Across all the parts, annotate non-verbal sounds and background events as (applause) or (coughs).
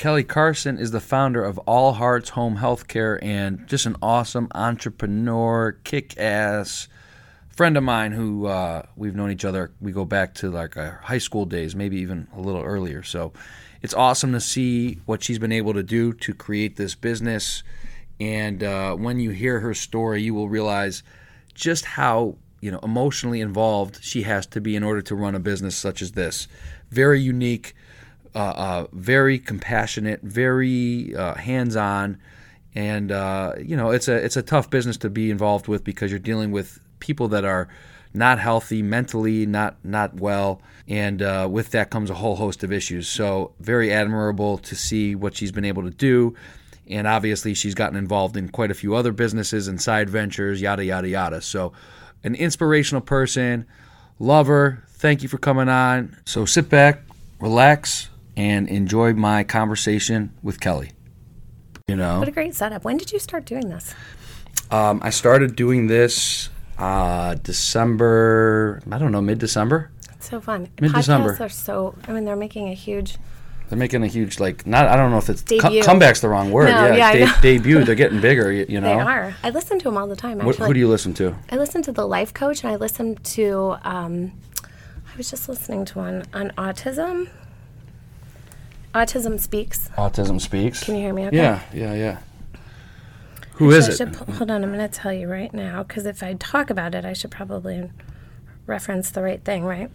Kelli Carson is the founder of All Hearts Home Healthcare and just an awesome entrepreneur, kick ass friend of mine who uh, we've known each other. We go back to like our high school days, maybe even a little earlier. So it's awesome to see what she's been able to do to create this business. And uh, when you hear her story, you will realize just how you know emotionally involved she has to be in order to run a business such as this. Very unique, uh, uh, very compassionate, very uh, hands-on, and uh, you know it's a it's a tough business to be involved with because you're dealing with people that are not healthy mentally, not not well, and uh, with that comes a whole host of issues. So very admirable to see what she's been able to do, and obviously she's gotten involved in quite a few other businesses and side ventures, yada yada yada. So an inspirational person, lover. Thank you for coming on. So sit back, relax, and enjoy my conversation with Kelli. You know, What a great setup. When did you start doing this? um, I started doing this uh, December. I don't know, mid December. It's so fun. Mid-December. Podcasts are so, I mean, they're making a huge, They're making a huge like not. I don't know if it's co- comeback's the wrong word. No, yeah, yeah, de- debut. They're getting bigger. You, you know. they are. I listen to them all the time, What, who do you listen to? I listen to The Life Coach and I listen to, um, I was just listening to one on autism. Autism Speaks. Autism Speaks. Can you hear me okay? Yeah, yeah, yeah. Who is I it? should hold on, I'm going to tell you right now because if I talk about it, I should probably reference the right thing, right?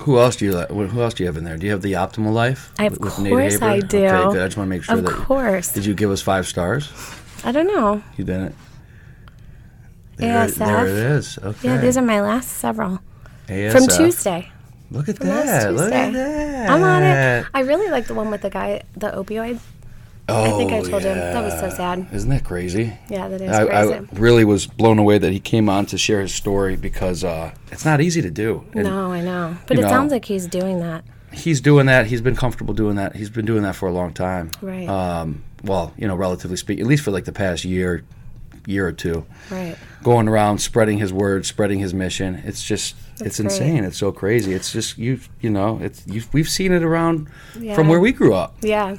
Who else do you like? Who else do you have in there? Do you have the Optimal Life? I- of with- with Nate course Haber? I do. Okay, good. I just want to make sure Of that. course. Did you give us five stars? I don't know. You didn't. There, ASF. there it is. Okay. Yeah, these are my last several ASF. from Tuesday. Look at that. Look at that. I'm on it. I really like the one with the guy, the opioid. Oh, I think I told him. That was so sad. Isn't that crazy? Yeah, that is I, crazy. I really was blown away that he came on to share his story because uh, it's not easy to do. And no, I know. But it know- sounds like he's doing that. He's doing that. He's been comfortable doing that. He's been doing that for a long time. Right. Um, well, you know, relatively speaking, at least for like the past year, year or two, Right. going around spreading his word, spreading his mission. It's just, it's That's great. insane. It's so crazy. It's just you, you know, it's. We've seen it around Yeah. from where we grew up. Yeah.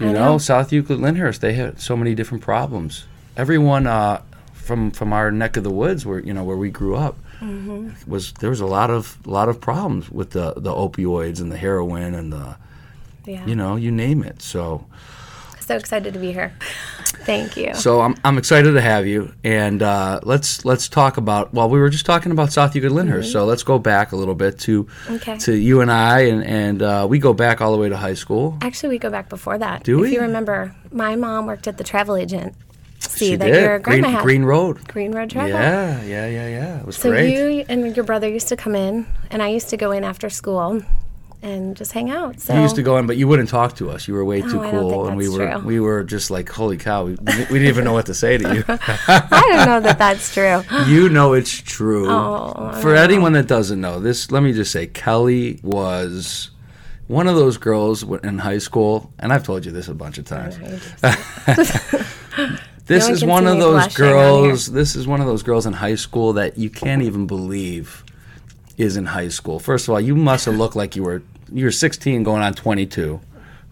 You I know, South Euclid, Lyndhurst, they had so many different problems. Everyone uh, from from our neck of the woods, where you know where we grew up, Mm-hmm. was there was a lot of a lot of problems with the the opioids and the heroin and the Yeah. you know you name it. So So excited to be here. Thank you. so I'm I'm excited to have you, and uh, let's let's talk about. Well, we were just talking about South Euclid, Lyndhurst, so let's go back a little bit to Mm-hmm. Okay. to you and I, and and uh, we go back all the way to high school. Actually, we go back before that. Do If we? you remember, my mom worked at the travel agent. See She that did. your Green, had Green Road. Green Road Travel. Yeah, yeah, yeah, yeah. It was So great. you and your brother used to come in, and I used to go in after school, and just hang out. So You used to go in, but you wouldn't talk to us. You were way oh, too Oh, don't cool, and we were true. we were just like, holy cow, we, we didn't even know what to say to you. (laughs) I don't know that that's true. (laughs) you know it's true. Oh, For anyone that doesn't know this, let me just say, Kelli was one of those girls in high school, and I've told you this a bunch of times. (laughs) This one is can one of those blushing on girls. This is one of those girls in high school that you can't even believe is in high school. First of all, you must have looked like you were you were 16 going on 22,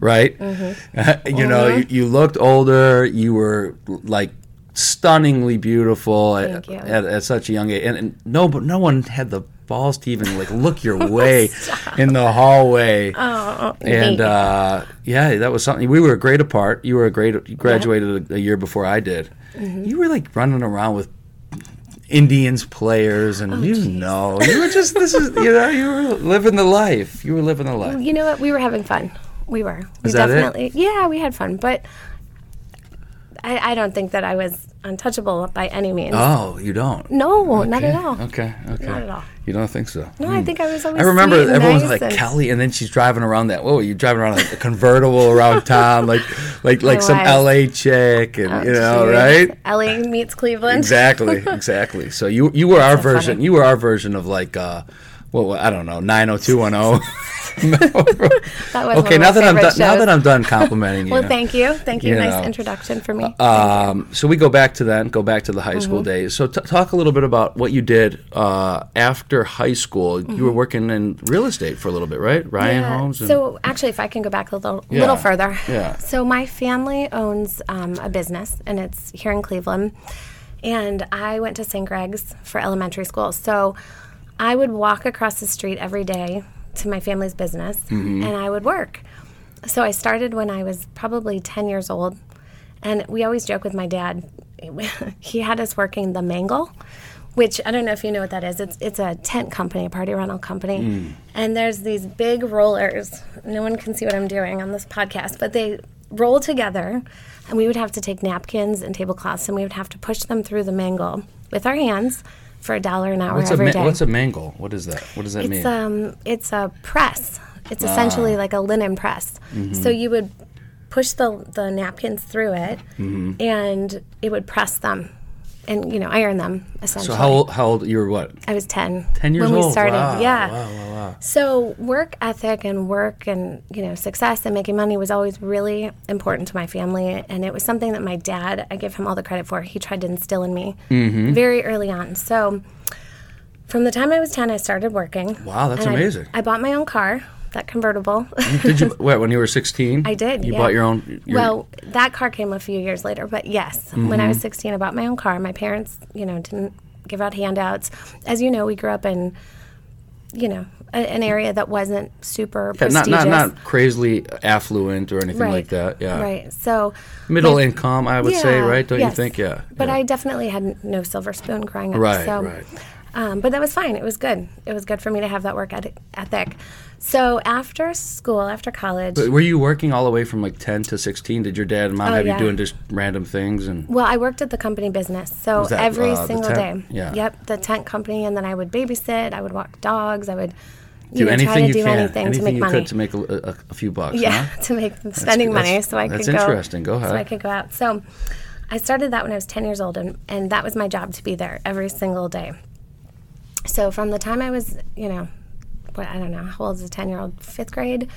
right? Mm-hmm. (laughs) you know, you, you looked older. You were like stunningly beautiful at, at, at such a young age, and, and no, but no one had the balls to even like look your (laughs) way in the hallway. Oh, And uh, yeah, that was something. We were a great apart. You were a great. You graduated a, a year before I did. Mm-hmm. You were like running around with Indians players, Oh, and you know, you were just this is you know you were living the life. You were living the life. you know what? We were having fun. We were. We Is that it? definitely. Yeah, we had fun, but I, I don't think that I was untouchable by any means. Oh, you don't. no, not at all. Okay, okay. Not at all. You don't think so? No, I think I was always. I remember everyone was like Kelli, and then she's driving around that. Whoa, you're driving around a convertible around town, like like like some. LA chick, and Oh, you know, geez. right? LA meets Cleveland. Exactly, (laughs) exactly. So you you were our so version. funny. You were our version of like uh Well, I don't know, nine zero two one (laughs) zero. (laughs) That was Okay, one now that I'm done, now that I'm done complimenting (laughs) you. well, thank you, thank you. You nice know. introduction for me. Um, so we go back to then, go back to the high Mm-hmm. school days. So t- talk a little bit about what you did uh, after high school. You were working in real estate for a little bit, right? Ryan Mm-hmm. Yeah, Homes. And, So actually, if I can go back a little, Yeah, little further. yeah. So my family owns um, a business, and it's here in Cleveland. And I went to St. Greg's for elementary school. So I would walk across the street every day to my family's business, Mm-hmm. and I would work. So I started when I was probably 10 years old. And we always joke with my dad, (laughs) he had us working the Mangle, which I don't know if you know what that is. It's it's a tent company, a party rental company. Mm. And there's these big rollers. No one can see what I'm doing on this podcast, but they roll together and we would have to take napkins and tablecloths and we would have to push them through the mangle with our hands for a dollar an hour what's a ma- day. what's a mangle? What is that? What does that mean? It's um, it's a press. It's essentially Ah. like a linen press. Mm-hmm. So you would push the the napkins through it, Mm-hmm. and it would press them, and you know iron them essentially. so how old? How old? You were what? I was ten. 10 years old. when we started. Wow, yeah. wow, wow, wow. So work ethic and work and you know success and making money was always really important to my family, and it was something that my dad. I give him all the credit for. He tried to instill in me Mm-hmm. very early on. So from the time I was ten, I started working. Wow, that's and I- amazing. I, bought my own car, that convertible. Did you? What? When you were sixteen? I did. You yeah. bought your own. Your, well, that car came a few years later, but yes, when Mm-hmm. I was 16, I bought my own car. My parents, you know, didn't give out handouts. As you know, we grew up in, you know, a, an area that wasn't super Yeah, not prestigious. not not crazily affluent or anything right. like that. Yeah. Right. So Middle my- income, I would say, right? Don't you think? Yeah. But yeah. I definitely had no silver spoon growing up. Right, so, right. Um, but that was fine. It was good. It was good for me to have that work ethic. So after school, after college, But were you working all the way from like 10 to 16? Did your dad and mom Oh, have yeah. you doing just random things? And well, I worked at the company business. So that, every uh, single day. Yeah. Yep, the tent company. And then I would babysit. I would walk dogs. I would do you know, anything try to you do can, anything, anything to make you money. could to make a, a, a few bucks. Yeah, huh? (laughs) to make spending money that's- so I could go. that's interesting. Go ahead. So I could go out. So I started that when I was 10 years old, and, and that was my job to be there every single day. So from the time I was, you know, what I don't know, how old is a 10 year old? Fifth grade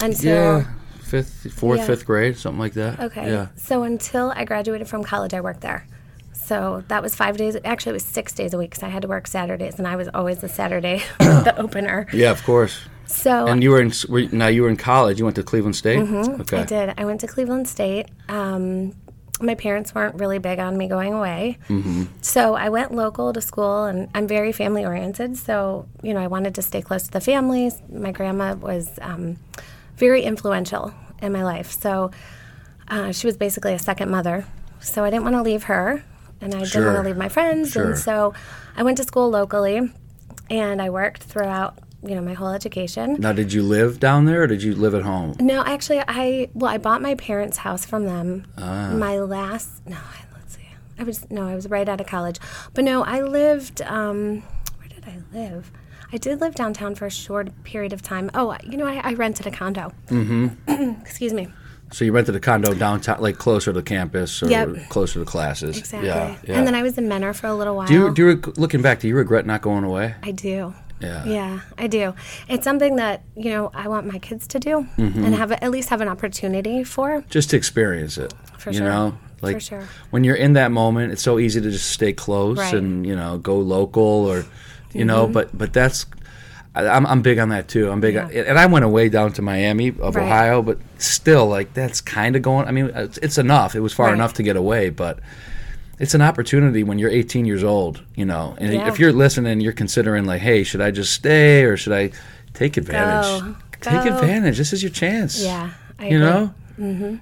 until. Yeah, fifth, fourth, Yeah. fifth grade, something like that. Okay. Yeah. So until I graduated from college, I worked there. So that was five days. Actually, it was six days a week because I had to work Saturdays, and I was always the Saturday, (coughs) (coughs) the opener. Yeah, of course. So And you were in were, now you were in college. You went to Cleveland State. Okay. Mm-hmm. I did. I went to Cleveland State. Um, my parents weren't really big on me going away. Mm-hmm. So I went local to school, and I'm very family oriented. So, you know, I wanted to stay close to the families. My grandma was um, very influential in my life. So uh, she was basically a second mother. So I didn't want to leave her, and I didn't want to leave my friends. Sure. And so I went to school locally, and I worked throughout, you know, my whole education. Now, did you live down there, or did you live at home? No, actually, I well, I bought my parents' house from them. Ah. My last no, I, let's see, I was no, I was right out of college, but no, I lived. Um, where did I live? I did live downtown for a short period of time. Oh, you know, I, I rented a condo. Mm-hmm. (clears throat) Excuse me. So you rented a condo downtown, like closer to campus or Yep. closer to classes. Exactly. Yeah. yeah. And then I was in Mentor for a little while. do you, do you looking back? Do you regret not going away? I do. Yeah. Yeah, I do. It's something that you know I want my kids to do Mm-hmm. and have at least have an opportunity for. Just to experience it. For you sure. know, For like sure. when you're in that moment, it's so easy to just stay close Right. and you know go local or you Mm-hmm. know. But but that's I, I'm I'm big on that too. I'm big on, and I went away down to Miami of Right. Ohio, but still like that's kind of going. I mean, it's, it's enough. It was far Right. enough to get away, but. It's an opportunity when you're 18 years old, you know. And Yeah. if you're listening, you're considering like, "Hey, should I just stay or should I take advantage? Go. Take Go. advantage. This is your chance." Yeah, I you agree. know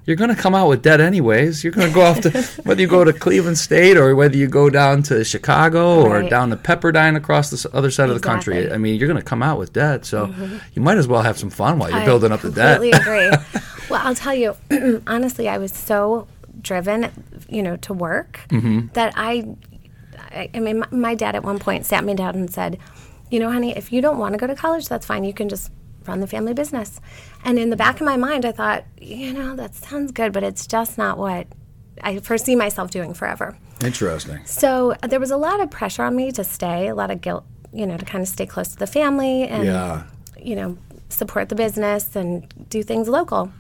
you're going to come out with debt anyways you're going to go off to (laughs) whether you go to cleveland state or whether you go down to chicago or down to pepperdine across the other side of the country Mm-hmm. i mean you're going to come out with debt so you might as well have some fun while you're I building up the debt completely agree. (laughs) well, I'll tell you, (clears throat) honestly, I was so driven, you know, to work Mm-hmm. that I, I, I mean, my, my dad at one point sat me down and said, you know, honey, if you don't want to go to college, that's fine. You can just run the family business. And in the back of my mind, I thought, you know, that sounds good, but it's just not what I foresee myself doing forever. interesting So uh, there was a lot of pressure on me to stay, a lot of guilt, you know, to kind of stay close to the family and, Yeah. you know, support the business and do things local.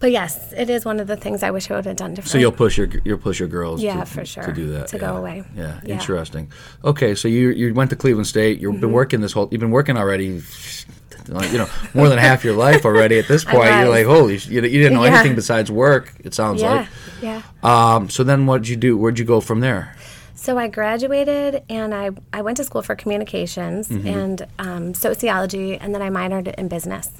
But yes, it is one of the things I wish I would have done differently. So you'll push your you'll push your girls. Yeah, to, for sure, To do that. to go away. Yeah. Yeah. Mm-hmm. Interesting. Okay, so you you went to Cleveland State. You've been working this whole. You've been working already. You know, more than half your life already. At this (laughs) point, you're like, holy! sh- You, you didn't know Yeah. anything besides work. It sounds yeah, like. yeah. Um. So then, what did you do? Where'd you go from there? So I graduated and I, I went to school for communications Mm-hmm. and um, sociology, and then I minored in business.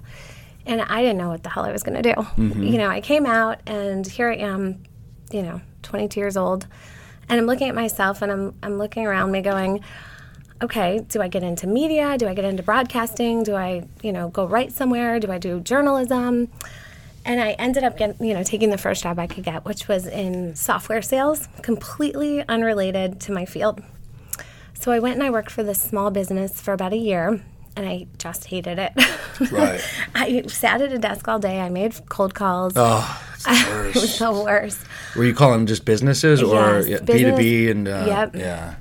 And I didn't know what the hell I was going to do. Mm-hmm. You know, I came out and here I am, you know, 22 years old, and I'm looking at myself and I'm, I'm looking around me going, okay, do I get into media? Do I get into broadcasting? Do I, you know, go write somewhere? Do I do journalism? And I ended up getting, you know, taking the first job I could get, which was in software sales, completely unrelated to my field. So I went and I worked for this small business for about a year, and I just hated it. Right. (laughs) I sat at a desk all day. I made cold calls. Oh, (laughs) it's the it was the worst. Were you calling just businesses or B two B and uh, Yep. yeah?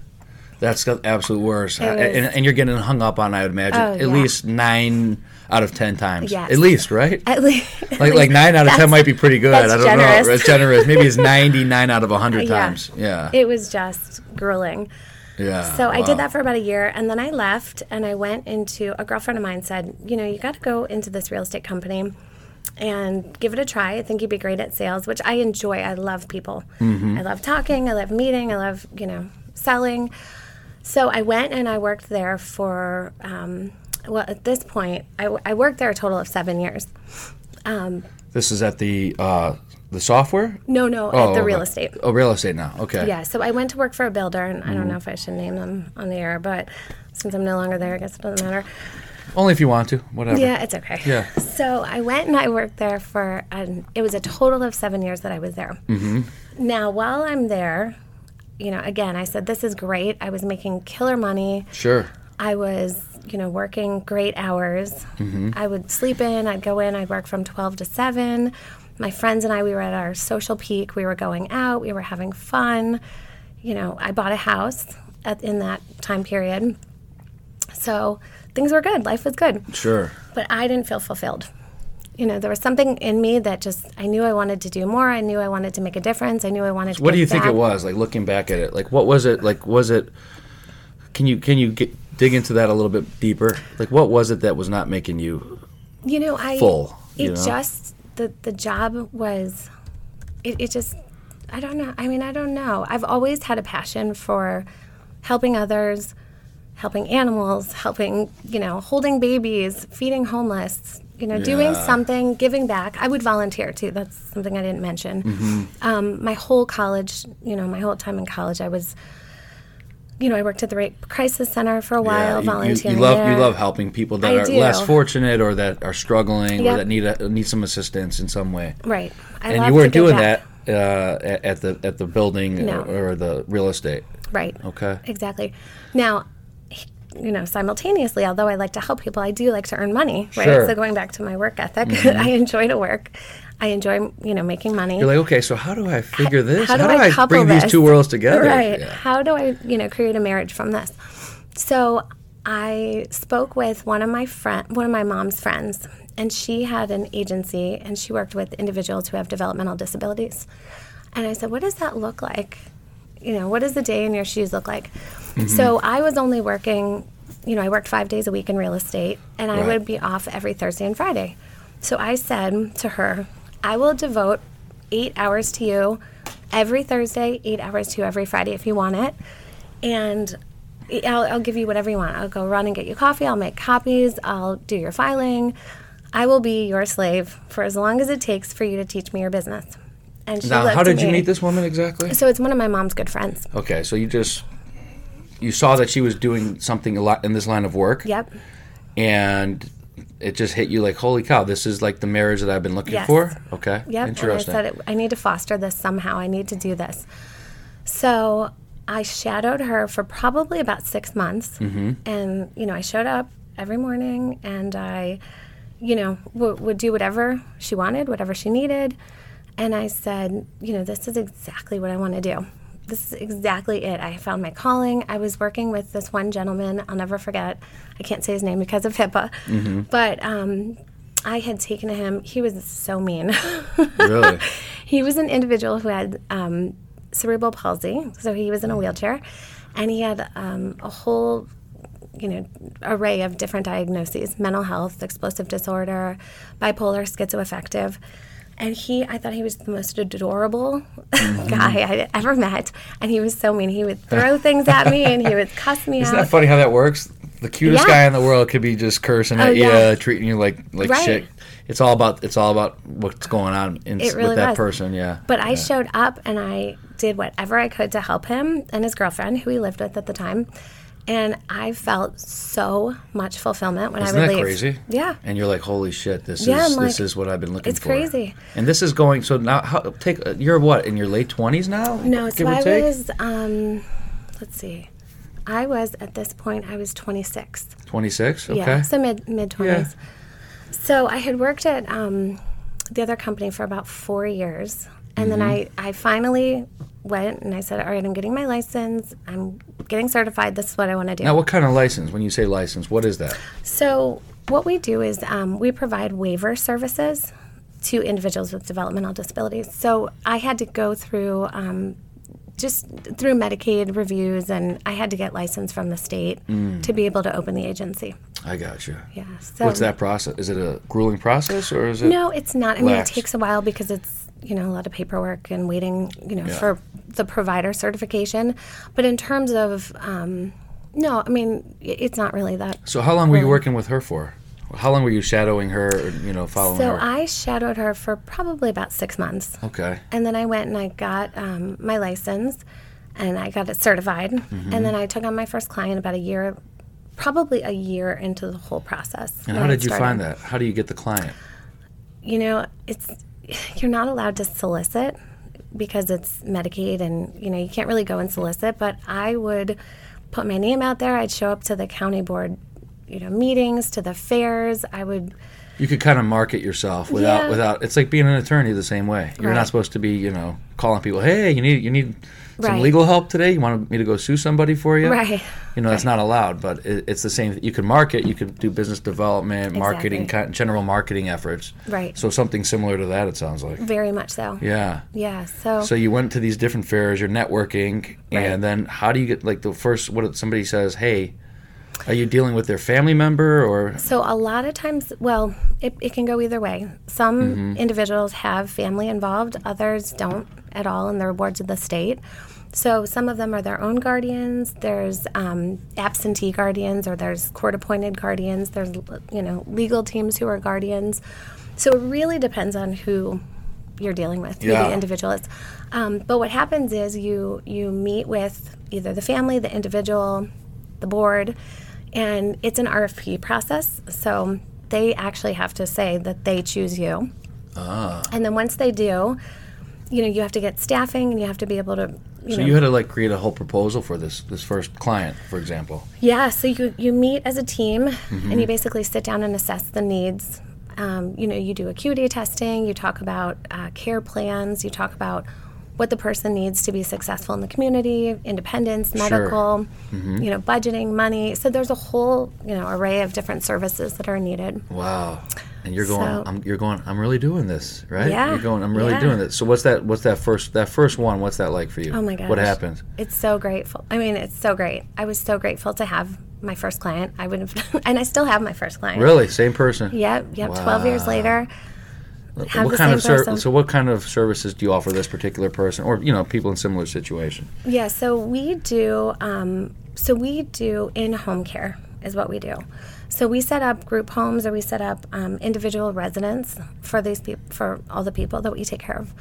That's the absolute worst. It and, and you're getting hung up on, I would imagine, Oh, at yeah. least nine out of ten times. Yes. At least, right? At least, (laughs) like like nine out of ten might be pretty good. I don't generous. know. It's generous. Maybe it's ninety nine out of hundred Yeah. times. Yeah. It was just grueling. Yeah. So I did that for about a year, and then I left, and I went into a girlfriend of mine said, you know, you got to go into this real estate company and give it a try. I think you'd be great at sales, which I enjoy. I love people. Mm-hmm. I love talking. I love meeting. I love you know selling. So I went and I worked there for. Um, well, at this point, I, I worked there a total of seven years. Um, This is at the uh, the software. no, no, Oh, at the real okay. estate. Oh, real estate now. Okay. Yeah, so I went to work for a builder, and I Mm-hmm. don't know if I should name them on the air, but since I'm no longer there, I guess it doesn't matter. Only if you want to. Whatever. Yeah, it's okay. Yeah. So I went and I worked there for, an, it was a total of seven years that I was there. Mm-hmm. Now, while I'm there, you know, again, I said, this is great. I was making killer money. Sure. I was, you know, working great hours. Mm-hmm. I would sleep in, I'd go in, I'd work from 12 to 7. My friends and I, we were at our social peak. We were going out, we were having fun. You know, I bought a house at, in that time period. So things were good, life was good. Sure. But I didn't feel fulfilled. You know, there was something in me that just, I knew I wanted to do more. I knew I wanted to make a difference. I knew I wanted to What do you think it was? Like looking back at it, like what was it? Like was it? Can you can you get, dig into that a little bit deeper? Like what was it that was not making you? you know i full, it you know? just the the job was it, it just i don't know i mean i don't know. I've always had a passion for helping others helping animals helping you know holding babies feeding homeless you know doing something giving back. I would volunteer too that's something i didn't mention. Mm-hmm. um, my whole college you know my whole time in college i was you know i worked at the rape crisis center for a while you- you, volunteering you love there. you love helping people that I are do. less fortunate or that are struggling or that need a, need some assistance in some way. right I and you weren't doing back. that uh, at, the at the building No. or, or the real estate. Right. Okay. Exactly. Now, you know, simultaneously, although I like to help people, I do like to earn money, right? Sure. Mm-hmm. So going back to my work ethic, (laughs) I enjoy to work. I enjoy, you know, making money. You're like, okay, so how do I figure this? How do, I, couple bring this? these two worlds together? Right. Yeah. How do I, you know, create a marriage from this? So I spoke with one of my friend, one of my mom's friends, and she had an agency, and she worked with individuals who have developmental disabilities. And I said, "What does that look like? You know, what does the day in your shoes look like?" Mm-hmm. So I was only working, you know, I worked five days a week in real estate, and I would be off every Thursday and Friday. So I said to her, "I will devote eight hours to you every Thursday, eight hours to you every Friday if you want it. And I'll, I'll give you whatever you want. I'll go run and get you coffee. I'll make copies. I'll do your filing. I will be your slave for as long as it takes for you to teach me your business. And she Now, how did you meet this woman exactly? So it's one of my mom's good friends. Okay, so you just you saw that she was doing something a lot in this line of work, Yep. and it just hit you like, holy cow, this is like the marriage that I've been looking Yes. for. Okay, Yep. And I said, I need to foster this somehow. I need to do this. So I shadowed her for probably about six months. Mm-hmm. And, you know, I showed up every morning and I, you know, w- would do whatever she wanted, whatever she needed. And I said, you know, this is exactly what I want to do. This is exactly it. I found my calling. I was working with this one gentleman. I'll never forget. I can't say his name because of HIPAA, Mm-hmm. but um, I had taken to him. He was so mean. (laughs) Really? he was an individual who had um, cerebral palsy, so he was in a wheelchair, and he had um, a whole, you know, array of different diagnoses: mental health, explosive disorder, bipolar, schizoaffective. And he, I thought he was the most adorable Mm-hmm. guy I had ever met. And he was so mean. He would throw (laughs) things at me and he would cuss me Isn't out. that funny how that works? The cutest Yeah. guy in the world could be just cursing at Oh, you, treating you like like Right. shit. It's all about it's all about what's going on in, really with that was. person. Yeah. But I showed up and I did whatever I could to help him and his girlfriend, who he lived with at the time. And I felt so much fulfillment when Isn't I would that leave. crazy? Yeah. And you're like, holy shit, this Yeah, is I'm this is what I've been looking it's for. It's crazy. And this is going. So now, how, take uh, you're what in your late twenties now? No, so I take? was, um, let's see, I was at this point, I was 26. twenty six. Okay. Yeah, so mid mid 20s. Yeah. So I had worked at um, the other company for about four years. And then I, Mm-hmm. I finally went and I said, all right, I'm getting my license. I'm getting certified. This is what I want to do. now, what kind of license? When you say license, what is that? So, what we do is um, we provide waiver services to individuals with developmental disabilities. So, I had to go through um, just through Medicaid reviews, and I had to get license from the state to be able to open the agency. I got you. Yeah. So What's that process? Is it a grueling process or is it? No, it's not. I mean, it takes a while because it's you know a lot of paperwork and waiting, you know, Yeah. for the provider certification. But in terms of um, no, I mean, it's not really that. So how long were you working with her for? How long were you shadowing her? Or, you know, following So her? I shadowed her for probably about six months. okay. And then I went and I got um, my license and I got it certified. Mm-hmm. And then I took on my first client about a year, probably a year into the whole process. And how did you find that? How do you get the client? You know, it's you're not allowed to solicit because it's Medicaid and you know, you can't really go and solicit, but I would put my name out there. I'd show up to the county board, you know, meetings, to the fairs. I would You could kind of market yourself without Yeah. without. It's like being an attorney the same way. You're not supposed to be, you know, calling people. Hey, you need you need some Right. legal help today. You want me to go sue somebody for you? Right. You know, that's not allowed. But it, it's the same. You can market. You could do business development, marketing, Exactly. ki- general marketing efforts. Right. So something similar to that. It sounds like. very much so. Yeah. Yeah. So, So you went to these different fairs. You're networking, Right. and then how do you get like the first? What if somebody says, "Hey"? Are you dealing with their family member or So a lot of times, well, it, it can go either way. Some mm-hmm. individuals have family involved, others don't at all, and they're wards of the state. So some of them are their own guardians. There's um, absentee guardians, or there's court-appointed guardians. There's you know legal teams who are guardians. So it really depends on who you're dealing with, who Yeah. the individual is. Um, but what happens is you you meet with either the family, the individual, the board, and it's an RFP process. So they actually have to say that they choose you. ah? And then once they do, you know, you have to get staffing and you have to be able to, you So know, you had to like create a whole proposal for this this first client, for example. yeah. So you you meet as a team Mm-hmm. and you basically sit down and assess the needs. Um, you know, you do acuity testing. You talk about uh, care plans. You talk about what the person needs to be successful in the community, independence, medical, Mm-hmm. you know, budgeting, money. So there's a whole you know array of different services that are needed. Wow. And you're going. So- I'm, you're going. I'm really doing this, right? Yeah, You're going. I'm really yeah. doing this. So what's that? What's that first? That first one. What's that like for you? Oh my gosh. What happened? It's so grateful. I mean, it's so great. I was so grateful to have my first client. I would have, (laughs) and I still have my first client. Really, same person. Yep, yep. 12 years later. have what the kind same of ser- so what kind of services do you offer this particular person, or you know, people in similar situation? Yeah, so we do, um, so we do in-home care is what we do. So we set up group homes or we set up um, individual residents for these people, for all the people that we take care of,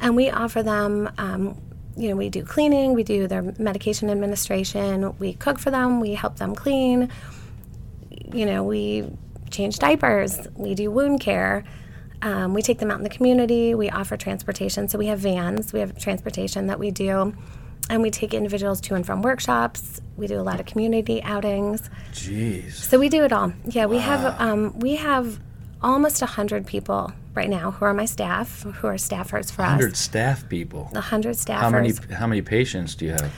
and we offer them. Um, you know, we do cleaning, we do their medication administration, we cook for them, we help them clean. You know, we change diapers, we do wound care. Um, we take them out in the community. We offer transportation. So we have vans. We have transportation that we do. And we take individuals to and from workshops. We do a lot of community outings. Jeez. So we do it all. Yeah, we have um, we have almost 100 people right now who are my staff, who are staffers for Hundred us. staff people. 100 staffers. How many how many patients do you have?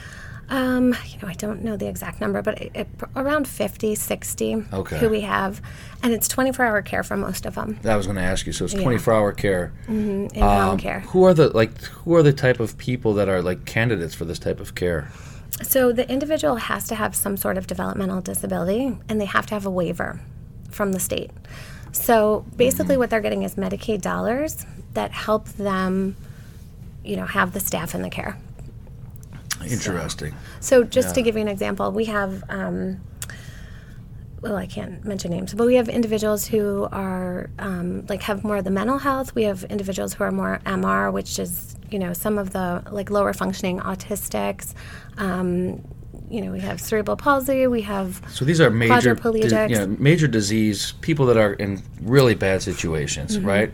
Um, you know, I don't know the exact number, but it, it, around 50, 60 Okay. who we have. And it's 24 hour care for most of them I was going to ask you. So it's 24 hour care. in Um, home care. Who are the like? Who are the type of people that are like candidates for this type of care? So the individual has to have some sort of developmental disability and they have to have a waiver from the state. So basically, what they're getting is Medicaid dollars that help them, you know, have the staff in the care. Interesting. So just to give you an example, we have, um, well, I can't mention names, but we have individuals who are um, like have more of the mental health. We have individuals who are more MR, which is you know some of the like lower functioning autistics. Um, you know, we have cerebral palsy. We have So these are major, Quadriplegics. you know, major disease people that are in really bad situations, Mm-hmm. right?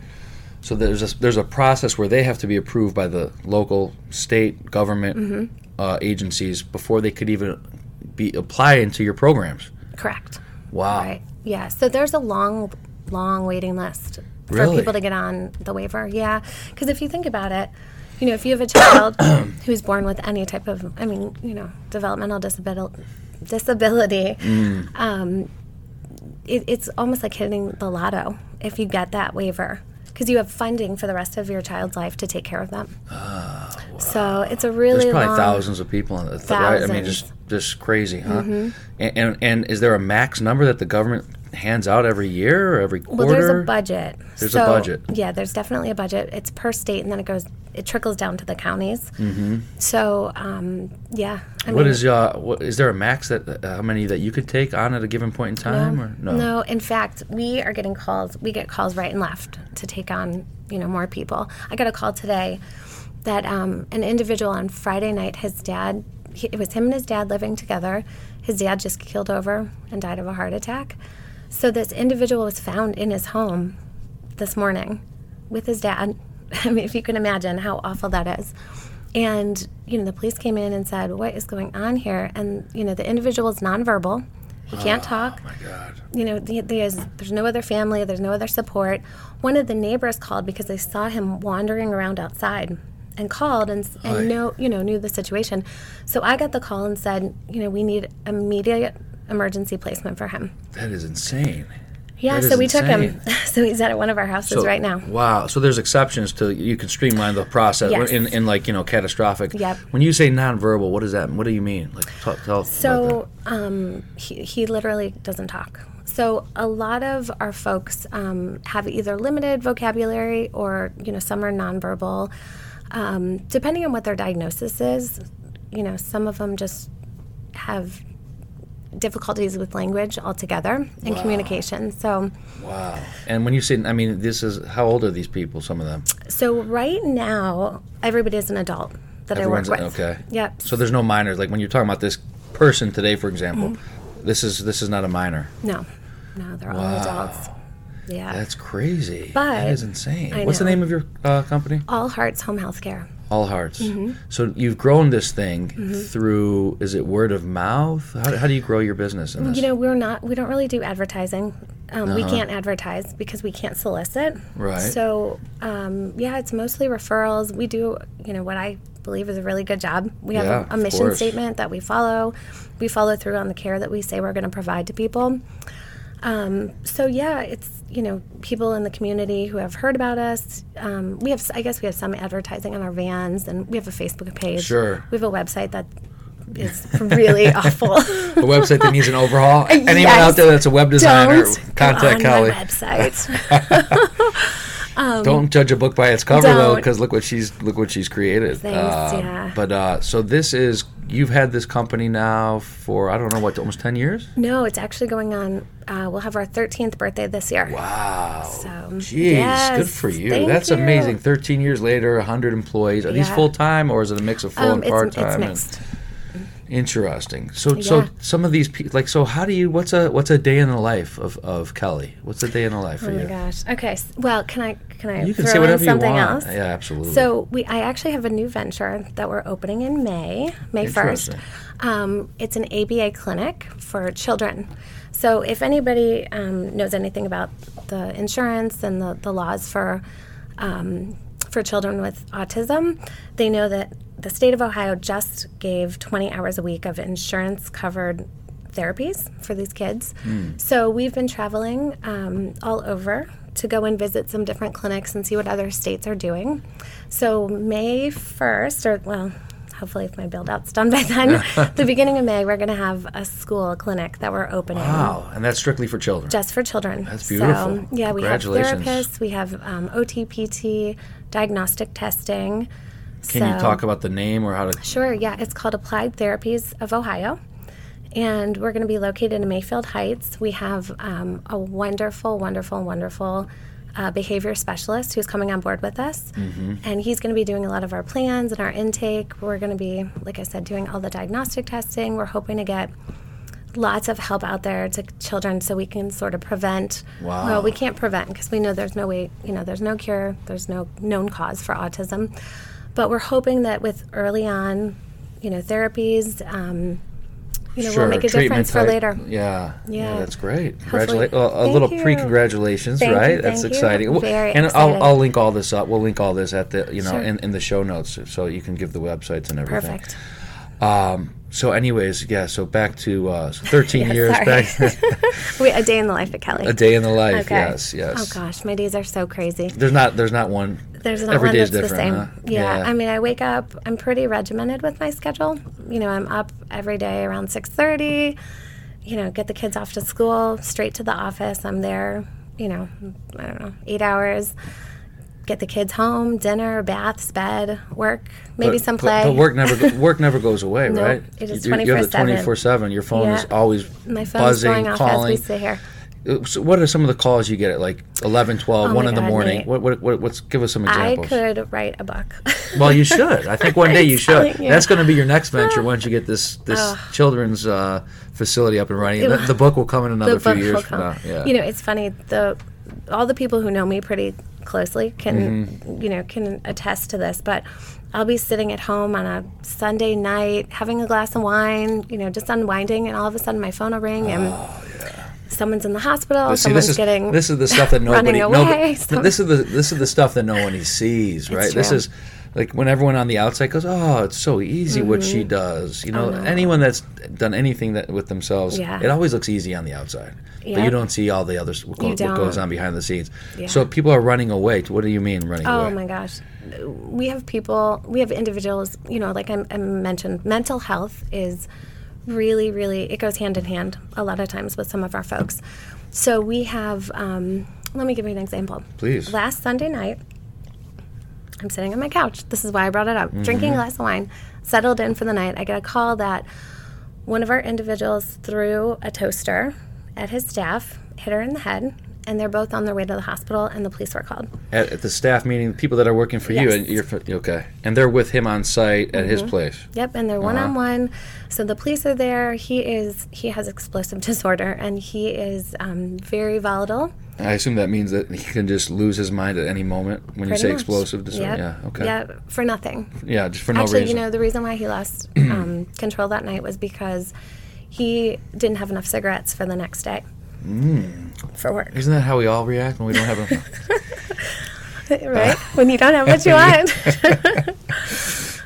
So there's a, there's a process where they have to be approved by the local, state, government Mm-hmm. Uh, agencies before they could even be apply into your programs. correct. Wow. Right. Yeah. So there's a long, long waiting list for Really? people to get on the waiver. Yeah. Because if you think about it, you know, if you have a child (coughs) who's born with any type of, I mean, you know, developmental disability, disability, Mm. um, it, it's almost like hitting the lotto if you get that waiver. Because you have funding for the rest of your child's life to take care of them. So it's a really There's probably long, thousands of people in it, right? I mean, just just crazy, huh? Mm-hmm. And, and and is there a max number that the government hands out every year or every quarter? Well, there's a budget. There's a budget. Yeah, there's definitely a budget. It's per state, and then it goes, it trickles down to the counties. Mm-hmm. So, um, yeah. I What mean, is uh? What is there a max that uh, how many that you could take on at a given point in time or no? No, in fact, we are getting calls. We get calls right and left to take on, you know, more people. I got a call today that um, an individual on Friday night, his dad, he, it was him and his dad living together. His dad just keeled over and died of a heart attack. So this individual was found in his home this morning with his dad. (laughs) I mean, if you can imagine how awful that is. And, you know, the police came in and said, What is going on here? And, you know, the individual is nonverbal. He can't oh, talk Oh my God. you know, there's there's no other family, there's no other support. One of the neighbors called because they saw him wandering around outside and called and, and know, you know, knew the situation. So I got the call and said, you know, we need immediate emergency placement for him. That is insane. Yeah, That so we took him. (laughs) so he's at one of our houses right now. Wow. So there's exceptions to you can streamline the process Yes. in, in like you know catastrophic. Yep. When you say nonverbal, what does that? What do you mean? Like tell, So um, he, he literally doesn't talk. So a lot of our folks um, have either limited vocabulary or you know some are nonverbal. Um, depending on what their diagnosis is, you know some of them just have difficulties with language altogether and communication. So. Wow. And when you say, I mean, this is how old are these people? Some of them. so right now everybody is an adult that Everyone's I work with. okay. Yep. So there's no minors. Like when you're talking about this person today, for example, Mm-hmm. this is this is not a minor. No, no, they're all adults. Yeah. That's crazy. But- that is insane. I What's the name of your uh, company? all Hearts Home Health Care. All Hearts. Mm-hmm. So you've grown this thing through, is it word of mouth? How, how do you grow your business? You know, we're not. We don't really do advertising. Um, We can't advertise because we can't solicit. Uh-huh. Right. So, um, yeah, it's mostly referrals. We do, you know, what I believe is a really good job. We have Yeah, a, a mission statement that we follow. We follow through on the care that we say we're going to provide to people. Um, so yeah, it's you know people in the community who have heard about us. Um, we have, I guess, we have some advertising on our vans, and we have a Facebook page. Sure. We have a website that is really (laughs) awful. a website that needs an overhaul. (laughs) Anyone out there that's a web designer, Don't contact go on Kelli. my (laughs) website. Don't judge a book by its cover though, Don't. because look what she's look what she's created. Thanks, Um, yeah. But uh, so this is you've had this company now for I don't know what almost ten years. no, it's actually going on. Uh, we'll have our 13th birthday this year. Wow. So, Jeez, yes, good for you. That's you. amazing. 13 years later, 100 employees. Are these full time or is it a mix of full Um, and it's, part it's time? mixed. Interesting. So, so some of these people, like, so how do you? What's a what's a day in the life of, of Kelli? What's a day in the life for you? Oh my gosh. Okay. Well, can I can I You can throw say in something want. else? Yeah, absolutely. So we I actually have a new venture that we're opening in May, May first. Um, it's an ABA clinic for children. So if anybody um, knows anything about the insurance and the, the laws for um, for children with autism, they know that the state of Ohio just gave 20 hours a week of insurance covered therapies for these kids. So we've been traveling um, all over to go and visit some different clinics and see what other states are doing. So May 1st, or well, hopefully if my build out's done by then, (laughs) the beginning of May, we're going to have a school clinic that we're opening. Wow, and that's strictly for children. Just for children. That's beautiful. So, yeah, we have therapists, we have um, OTPT, diagnostic testing. Can you talk about the name or how to? Sure, yeah. It's called Applied Therapies of Ohio. And we're going to be located in Mayfield Heights. We have um, a wonderful, wonderful, wonderful uh, behavior specialist who's coming on board with us. And he's going to be doing a lot of our plans and our intake. We're going to be, like I said, doing all the diagnostic testing. We're hoping to get lots of help out there to children so we can sort of prevent Wow. well we can't prevent because we know there's no way you know there's no cure there's no known cause for autism but we're hoping that with early on you know therapies um, you know Sure, will make a treatment difference for later Yeah, yeah, Yeah. that's great. Congratulations! a Thank little you. pre-congratulations, Thank you, right? that's thank exciting. Well, Very and I'll. I'll link all this up. We'll link all this at the you know Sure. in, in the show notes so you can give the websites and everything. perfect Um, so, anyways, yeah. So back to uh, 13 (laughs) Yeah, years back. (laughs) Wait, a day in the life of kelli a day in the life. okay Yes, yes. oh gosh my days are so crazy There's not there's not one. There's not Every one that's the same. huh? Yeah. Yeah. I mean, I wake up. I'm pretty regimented with my schedule. You know, I'm up every day around 6:30. You know, get the kids off to school, straight to the office. I'm there. You know, I don't know, eight hours. Get the kids home, dinner, baths, bed, work, maybe But- some play. But, work never work never (laughs) goes away, No, right? it is You have the 24/7. 24 seven. Your phone is always my phone's buzzing, going off calling. as we sit here. So what are some of the calls you get at like 11, 12, Oh 1 my in the morning? What, what, what, what's, give us some examples I could write a book. Well, you (laughs) should. I think one day you should. you. That's going to be your next venture (gasps) once you get this this Ugh. children's uh, facility up and running. The, the book will come in another the few years from now. Yeah. You know, it's funny. The all the people who know me pretty closely can Mm-hmm. you know can attest to this. But I'll be sitting at home on a Sunday night having a glass of wine, you know, just unwinding, and all of a sudden my phone will ring and. Someone's in the hospital. See, someone's this is getting this is the stuff that (laughs) nobody. away, nobody this is the this is the stuff that no one sees, right? This is like when everyone on the outside goes, "Oh, it's so easy what she does." You know, Mm-hmm. anyone that's done anything that with themselves, Yeah. it always looks easy on the outside, but you don't see all the other what, what goes on behind the scenes. Yeah. So people are running away. What do you mean running Oh away? Oh my gosh. We have people, we have individuals, you know, like I, I mentioned, mental health is really, really, it goes hand in hand a lot of times with some of our folks. So we have, um, let me give you an example. Please. Last Sunday night, I'm sitting on my couch. This is why I brought it up. Drinking a glass of wine, settled in for the night. I get a call that one of our individuals threw a toaster at his staff, hit her in the head, and they're both on their way to the hospital, and the police were called. At, at the staff meeting, the people that are working for you, and you're okay, and they're with him on site at Mm-hmm. his place. Yep, and they're one on one. So the police are there. He is he has explosive (laughs) disorder, and he is um, very volatile. I assume that means that he can just lose his mind at any moment when you say much. explosive disorder. Yep. Yeah. Okay. Yeah, for nothing. Yeah, just for no Actually, reason. you know, the reason why he lost (clears throat) um, control that night was because he didn't have enough cigarettes for the next day Mm. for work. Isn't that how we all react when we don't have a? (laughs) right? (laughs) when you don't have what you (laughs) want.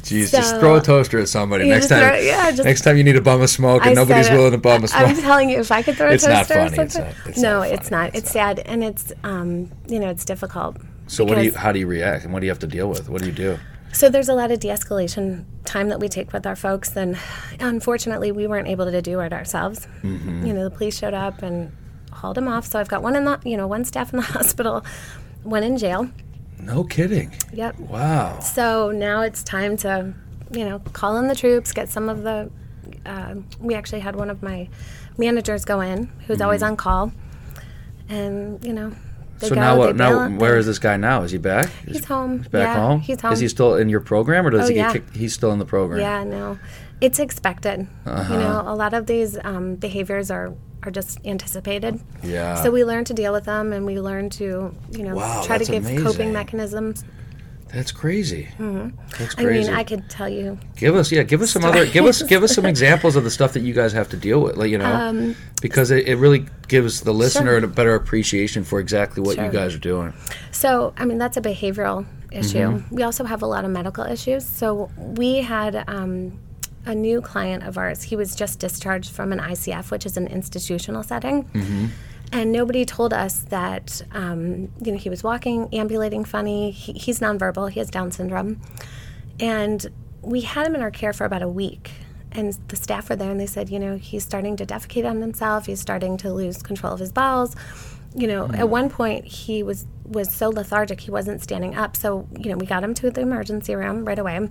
Jeez, just throw a toaster at somebody next time. throw- yeah, just- next time you need a bum of smoke and I nobody's willing to bum a smoke. I'm telling you, if I could throw a It's not toaster or funny. It's not- it's no, not it's not. It's sad, and it's um, you know, it's difficult. so what do you? How do you react, and what do you have to deal with? What do you do? So there's a lot of de-escalation time that we take with our folks, and unfortunately, we weren't able to do it ourselves. Mm-hmm. You know, the police showed up and hauled him off. So I've got one in the, you know, one staff in the (laughs) hospital, one in jail. No kidding. Yep. Wow. So now it's time to, you know, call in the troops, get some of the. Uh, we actually had one of my managers go in, who's always Mm-hmm. on call, and you know, They so go, now what? Now where is this guy now? Is he back? Is He's home. He's back Yeah, home. he's home. Is he still in your program, or does Oh, he get yeah. kicked? He's still in the program. Yeah, no, it's expected. Uh-huh. You know, a lot of these um, behaviors are are just anticipated. Yeah. So we learn to deal with them, and we learn to you know Wow, try to give amazing. coping mechanisms. That's crazy. That's Mm-hmm. I crazy. mean, I could tell you. Give us, yeah, give us some other, give us, give us some examples of the stuff that you guys have to deal with, like you know, because it, it really gives the listener Um, Sure. a better appreciation for exactly what you guys are doing. So, I mean, that's a behavioral issue. Mm-hmm. We also have a lot of medical issues. So, we had um, a new client of ours. He was just discharged from an ICF, which is an institutional setting. Mm-hmm. And nobody told us that, um, you know, he was walking, ambulating funny. He, he's nonverbal, he has Down syndrome. And we had him in our care for about a week. And the staff were there and they said, you know, he's starting to defecate on himself. He's starting to lose control of his bowels. You know, at one point he was was so lethargic he wasn't standing up. So, you know, we got him to the emergency room right away.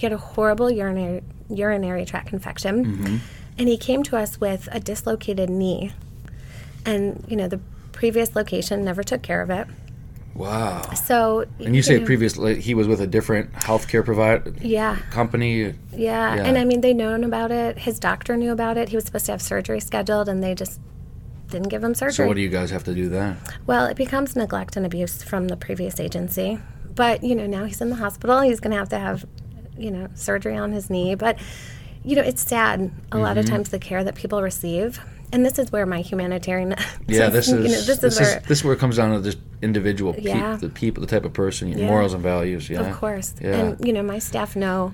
He had a horrible urinary urinary tract infection. Mm-hmm. And he came to us with a dislocated knee. And, you know, the previous location never took care of it. Wow. So And you say know, previously he was with a different healthcare provider Yeah. company. Yeah, Yeah. and I mean, they known about it. His doctor knew about it. He was supposed to have surgery scheduled, and they just didn't give him surgery. So what do you guys have to do then? well, it becomes neglect and abuse from the previous agency. But you know, now he's in the hospital. He's going to have to have, you know, surgery on his knee. But you know, it's sad a lot Mm-hmm. of times the care that people receive. And this is where my humanitarian. (laughs) Yeah, this is you know, this, this, is is where. this is where it comes down to just individual pe- Yeah. the people, the type of person, your Yeah. morals and values. Yeah, Of course. Yeah. And, you know, my staff know,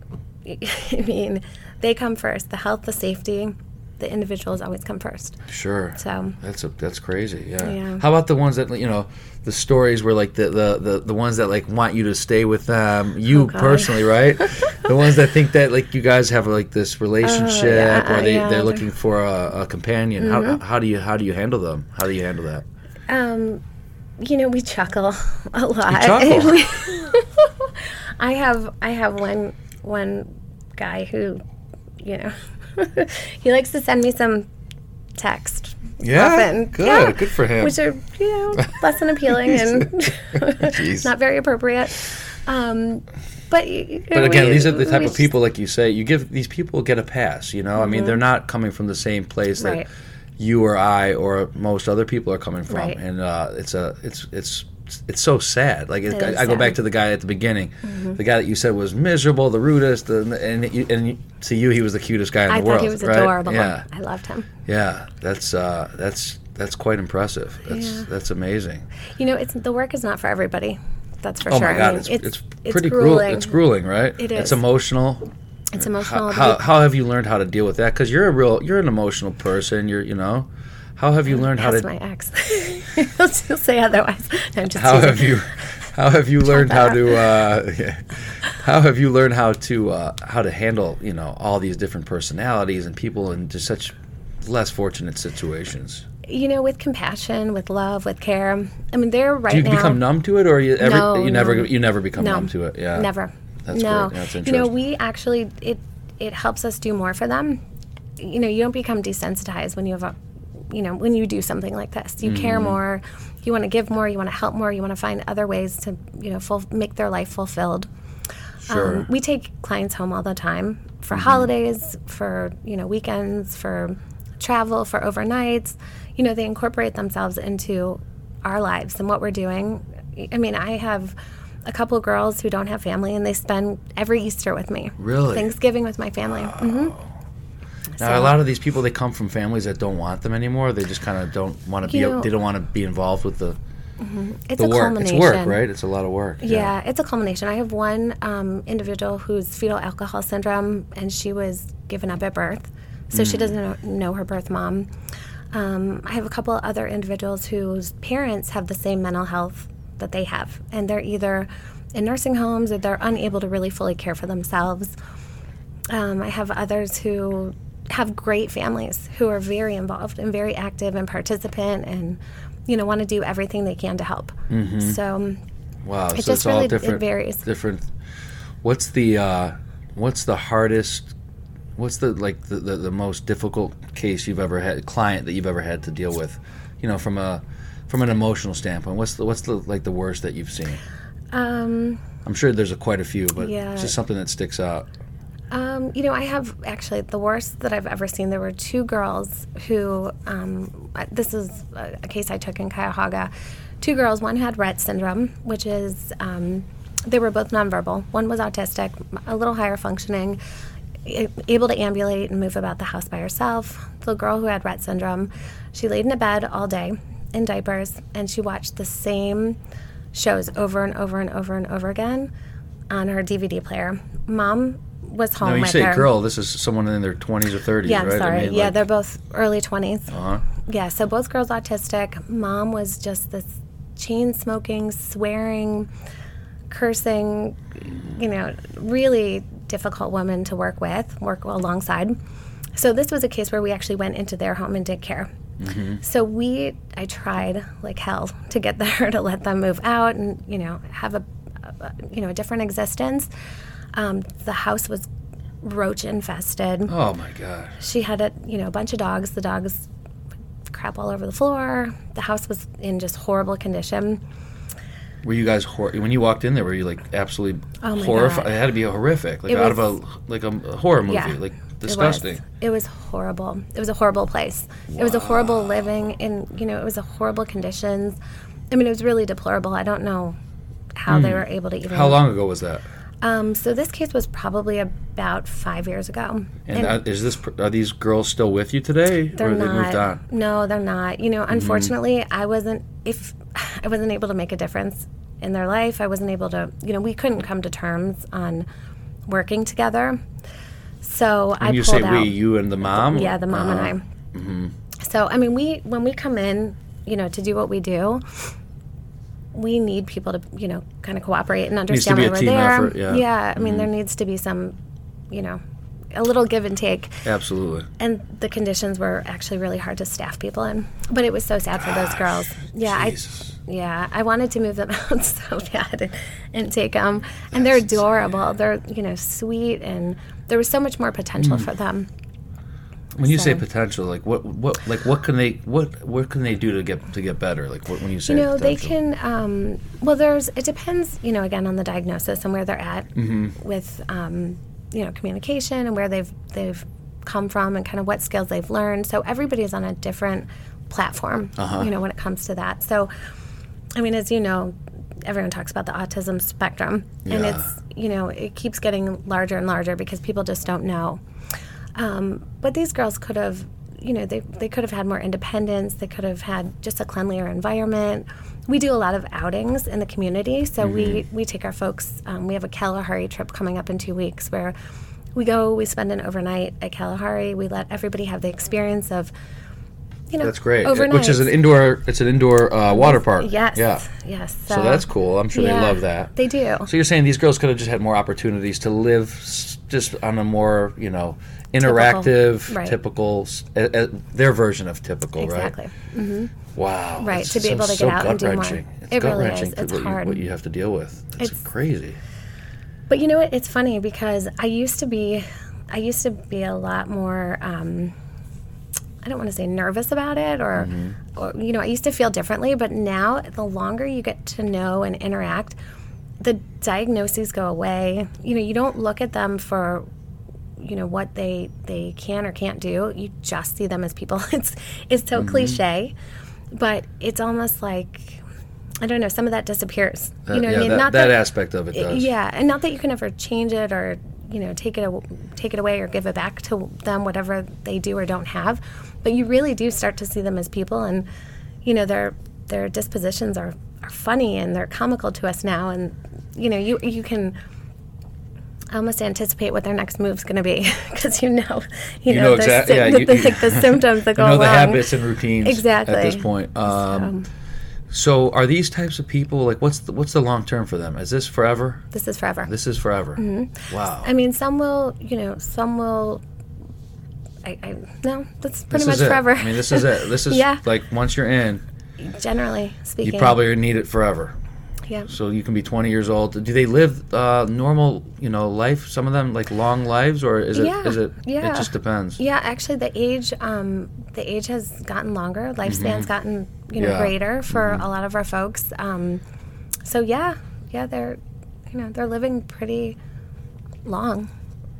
(laughs) I mean, they come first. The health, the safety, the individuals always come first. Sure. So, That's a that's crazy. Yeah. Yeah. How about the ones that you know, the stories where like the the the, the ones that like want you to stay with them, you Oh, personally, right? (laughs) the ones that think that like you guys have like this relationship, Oh, yeah, or they yeah. they're looking for a, a companion. Mm-hmm. How how do you how do you handle them? How do you handle that? um, you know, we chuckle (laughs) a lot. chuckle. (laughs) We- I have I have one one guy who, you know, he likes to send me some text. often. good, Yeah. good for him. which are you know less than appealing (laughs) and (laughs) not very appropriate. Um, but But again, we- these are the type of people, like you say, you give these people get a pass. You know, I mean, they're not coming from the same place that Mm-hmm. Right. you or I or most other people are coming from, Right. and uh, it's a it's it's it's so sad. Like it, I, is I go back. Mm-hmm. to the guy at the beginning, the guy that you said was miserable, the rudest, and and, you, and to you he was the cutest guy in I the thought world. he was right? adorable. Yeah, I loved him. yeah. That's uh, that's that's quite impressive. That's Yeah. that's amazing. You know, it's the work is not for everybody. That's for Oh sure. my I God, mean, it's, it's it's pretty grueling. grueling. It's grueling, right? It It's emotional. It's How, emotional. how, how have you learned how to deal with that? Because you're a real, you're an emotional person. You're, you know, how have you learned how to? my ex. (laughs) He'll still say otherwise. No, I'm just How teasing. have you? How have you learned how to? Uh. (laughs) How have you learned how to uh, how to handle you know all these different personalities and people in just such less fortunate situations? You know, with compassion, with love, with care. I mean, they're right Do you now. become numb to it, or you every, No, you never no. you never become No, numb to it? Yeah, Never. That's no. great. That's you know, we actually it it helps us do more for them. You know, you don't become desensitized when you have a you know, when you do something like this. You care Mm-hmm. more, you want to give more, you want to help more, you want to find other ways to, you know, full, make their life fulfilled. Sure. Um, we take clients home all the time for Mm-hmm. holidays, for, you know, weekends, for travel, for overnights. You know, they incorporate themselves into our lives and what we're doing. I mean, I have a couple girls who don't have family and they spend every Easter with me. Really? Thanksgiving with my family. Mm hmm Now, a lot of these people they come from families that don't want them anymore. They just kind of don't want to be. Know- they don't want to be involved with the It's the a work. It's work, right? It's a lot of work. Yeah, it's a culmination. I have one um, individual who's fetal alcohol syndrome, and she was given up at birth, so Mm. she doesn't know, know her birth mom. Um, I have a couple other individuals whose parents have the same mental health that they have, and they're either in nursing homes or they're unable to really fully care for themselves. Um, I have others who have great families who are very involved and very active and participant and you know want to do everything they can to help. So Wow. so just it's all really- it different. varies. Different. What's the uh, What's the hardest? What's the like the, the, the most difficult case you've ever had? Client that you've ever had to deal with? You know, from a From an emotional standpoint, what's the what's the like the worst that you've seen? Um, I'm sure there's a, quite a few, but Yeah. just something that sticks out. Um, you know, I have actually the worst that I've ever seen. There were two girls who, um, this is a, case I took in Cuyahoga. Two girls, one had Rett syndrome, which is, um, they were both nonverbal. One was autistic, a little higher functioning, able to ambulate and move about the house by herself. The girl who had Rett syndrome, she laid in a bed all day in diapers and she watched the same shows over and over and over and over again on her DVD player. Mom was home No, you say her. girl. This is someone in their 20s or 30s, Yeah, I'm right? sorry. I mean, yeah, like- they're both early 20s. Uh-huh. Yeah, so both girls autistic. Mom was just this chain smoking, swearing, cursing, you know, really difficult woman to work with, work alongside. So this was a case where we actually went into their home and did care. So we, I tried like hell to get (laughs) her to let them move out and you know have a, a you know a different existence. Um, the house was roach infested Oh my god. she had a you know a bunch of dogs the dogs crap all over the floor the house was in just horrible condition Were you guys hor- when you walked in there? Were you like absolutely Oh horrified? God. It had to be horrific, like It out of a like a horror movie, yeah like it was. disgusting. it was horrible it was a horrible place it was a horrible living and you know it was a horrible conditions i mean it was really deplorable i don't know how they were able to even Hmm. How long ago was that? Um, so this case was probably about five years ago And, uh, is this are these girls still with you today, They're or have they not. moved on? Mm-hmm. No, they're not. You know, unfortunately, I wasn't. If (sighs) I wasn't able to make a difference in their life, I wasn't able to. You know, we couldn't come to terms on working together. So I When you pulled say out. we, you and the mom. yeah, the mom Uh-huh. and I. So I mean, we when we come in, you know, to do what we do. We need people to, you know, kind of cooperate and understand why we're there. effort, yeah. Mm-hmm. I mean, there needs to be some, you know, a little give and take Absolutely. and the conditions were actually really hard to staff people in. But it was so sad for those girls. Yeah, Jesus. I yeah, I wanted to move them (laughs) out so bad and, and take them. And they're adorable. They're you know sweet, and there was so much more potential Mm. for them. When you say potential, like what, what, like what can they, what, what can they do to get to get better? Like what, when you say You know, they can. Um, well, there's. It depends. You know, again on the diagnosis and where they're at Mm-hmm. with, um, you know, communication and where they've they've come from and kind of what skills they've learned. So everybody's on a different platform. Uh-huh. You know, when it comes to that. So, I mean, as you know, everyone talks about the autism spectrum, and it's you know it keeps getting larger and larger because people just don't know. Um, but these girls could have, you know, they, they could have had more independence. They could have had just a cleanlier environment. We do a lot of outings in the community. So we, we take our folks, um, we have a Kalahari trip coming up in two weeks where we go, we spend an overnight at Kalahari. We let everybody have the experience of, you know, That's great. Overnight. Which is an indoor. It's an indoor uh, water park. Yes. Yeah. Yes. So that's cool. I'm sure they love that. They do. So you're saying these girls could have just had more opportunities to live just on a more, you know, interactive, Right. typical, uh, uh, their version of typical, right? exactly. right? Wow. Right, That's to be so- able to get so out and do more. It's It really is. It's what You, hard. what you have to deal with. It's, It's- crazy. But you know what? It's funny because I used to be, I used to be a lot more. Um, I don't want to say nervous about it, or, or you know, I used to feel differently. But now, the longer you get to know and interact, the diagnoses go away. You know, you don't look at them for, you know, what they they can or can't do. You just see them as people. (laughs) It's it's so cliche, but it's almost like. I don't know. Some of that disappears. Uh, you know, yeah, I mean, that, not that aspect of it does. yeah, and not that you can ever change it or you know take it take it away or give it back to them whatever they do or don't have, but you really do start to see them as people, and you know their their dispositions are are funny and they're comical to us now, and you know you you can almost anticipate what their next move's going to be (laughs) because you know you, You know the, exact- sy- yeah, the, you- the, you- the (laughs) symptoms that You go know the along. habits and routines Exactly. at this point. Um, so are these types of people like what's the, what's the long term for them? Is this forever? This is forever. This is forever. Mm-hmm. Wow. I mean, some will, you know, some will. I, I no, that's pretty this much forever. I mean, this is it. (laughs) This is Yeah. like once you're in, Generally speaking, you probably need it forever. Yeah. So you can be 20 years old. Do they live uh, normal, you know, life? Some of them like long lives, or is it? Yeah, Is it? yeah. It just depends. Yeah, actually, the age um, the age has gotten longer. Lifespan's gotten you know Mm-hmm. Yeah. Mm-hmm. greater for a lot of our folks. Um, so yeah, yeah, they're you know they're living pretty long.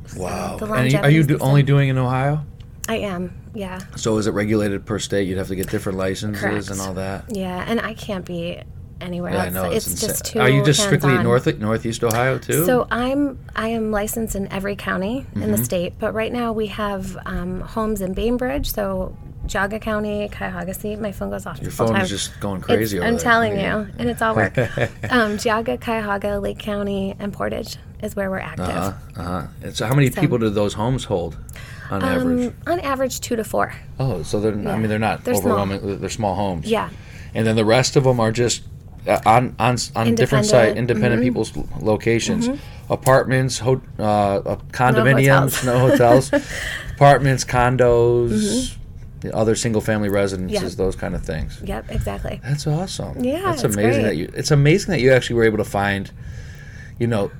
So Wow. the And are you do, only doing in Ohio? I am. Yeah. So is it regulated per state? You'd have to get different licenses Correct. and all that. Yeah, and I can't be anywhere Yeah, I else. know it's insane. just too. Are you just strictly hands-on. north northeast Ohio too? So I'm I am licensed in every county in Mm-hmm. the state, but right now we have um, homes in Bainbridge, so Geauga County, Cuyahoga Seat. My phone goes off. Your phone time. is just going crazy. over I'm there. telling Yeah. you, and it's all work. (laughs) um, Geauga, Cuyahoga, Lake County, and Portage is where we're active. Uh huh. And so how many people do those homes hold on average? Um, on average, two to four. Oh, so they're I mean they're not They're small. overwhelming. They're small homes. Yeah. And then the rest of them are just uh, on on on different site Independent. Mm-hmm. people's locations, apartments, ho- uh, uh, condominiums, no hotels, (laughs) apartments, condos, other single family residences, Mm-hmm. Yeah. those kind of things. Yep, exactly. That's awesome. Yeah, that's it's amazing great. that you. It's amazing that you actually were able to find, you know,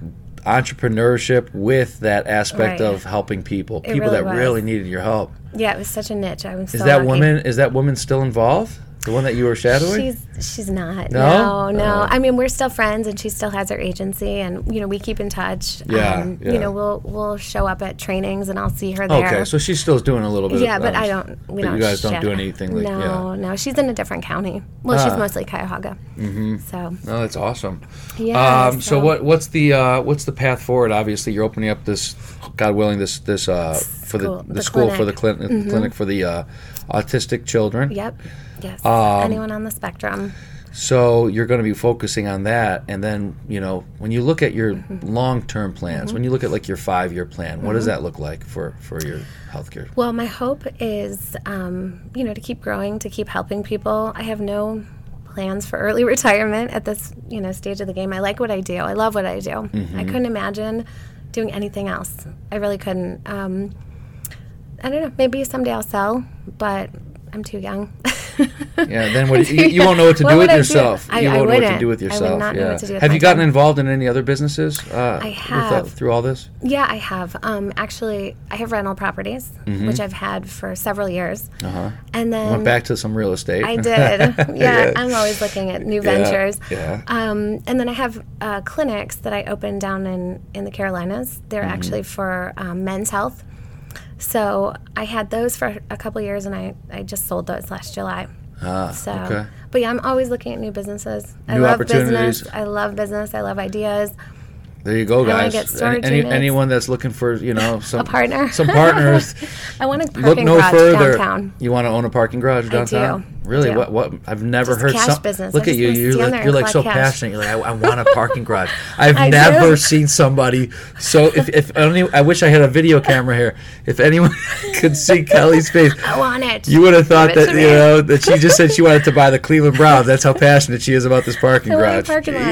entrepreneurship with that aspect Right. of helping people, It people really that was. really needed your help. Yeah, it was such a niche. I was Is that lucky. woman? Is that woman still involved? The one that you were shadowing? She's she's not. No? No, no. Uh. I mean, we're still friends, and she still has her agency, and you know, we keep in touch. Yeah, Um, yeah. You know, we'll we'll show up at trainings, and I'll see her there. okay, so she's still doing a little bit. yeah, of, but um, I don't. We don't. you guys don't do anything like no, yeah. no. She's in a different county. Well, Ah. she's mostly Cuyahoga. Mm-hmm. So No, that's awesome. Yeah, Um, so so- what what's the uh, what's the path forward? Obviously, you're opening up this, God willing, this this uh, for the School- the, the school for the clinic. Mm-hmm. clinic clinic for the uh, autistic children. yep, yes. Um, Anyone on the spectrum? So you're going to be focusing on that, and then you know when you look at your Mm-hmm. long term plans, when you look at like your five year plan, what does that look like for for your healthcare? Well, my hope is, um, you know, to keep growing, to keep helping people. I have no plans for early (laughs) retirement at this, you know, stage of the game. I like what I do. I love what I do. Mm-hmm. I couldn't imagine doing anything else. I really couldn't. Um, I don't know. Maybe someday I'll sell, but I'm too young. (laughs) Yeah, then (laughs) what, you, you won't know what to do with yourself. I- you won't know what to do with I would yourself. yeah. what to do have you gotten time. involved in any other businesses? Uh, I have. that- through all this. Yeah, I have. Um, actually, I have rental properties, which I've had for several years. Uh-huh. And then Went back to some real estate. I (laughs) did. Yeah, I'm always looking at new ventures. yeah. Um, and then I have uh, clinics that I opened down in, in the Carolinas. They're Mm-hmm. actually for um, men's health. So I had those for a couple years, and I, I just sold those last July. Ah, So, okay. but yeah, I'm always looking at new businesses. I love opportunities. business. I love business. I love ideas. There you go, guys. get storage Any, anyone that's looking for you know (laughs) some A partner. some partners. (laughs) I want a Look no garage further. downtown. You want to own a parking garage downtown? Do. Really? do. What? What? I've never Just heard cash some. business. I Look at just you. wanna You're like, you're like so cash. passionate. You're like, I, I want a (laughs) parking garage. I've I never do. seen somebody. So if if only I wish I had a video camera here. If anyone (laughs) could see Kelli's face. I want it. You would have thought Give that you know that she just said she wanted to buy the Cleveland Browns. That's how passionate she is about this parking I want a garage. parking lot.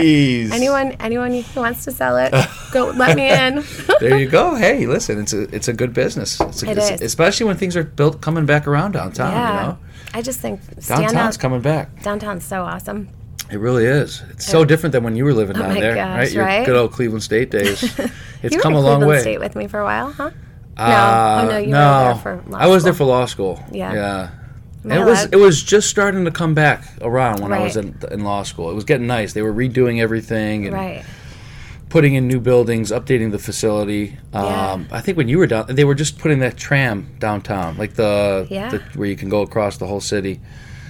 Anyone, anyone who wants to sell it, go let me in. (laughs) There you go. Hey, listen, it's a it's a good business. It's a, It it's- is. especially when things are built coming back around downtown. yeah, You know, I just think downtown's out. coming back. Downtown's so awesome. It really is. It's so different than when you were living down Oh my there, gosh, right? Your right? good old Cleveland State (laughs) days. It's you come were a in long Cleveland way. State with me for a while, huh? Uh, no, oh no, you no. were there for law I was there for law school. Yeah. Yeah. Am I it was it was just starting to come back around when I was in, in law school. It was getting nice. They were redoing everything and Right. Putting in new buildings, updating the facility. Yeah. Um, I think when you were down, they were just putting that tram downtown, like the, Yeah. the where you can go across the whole city,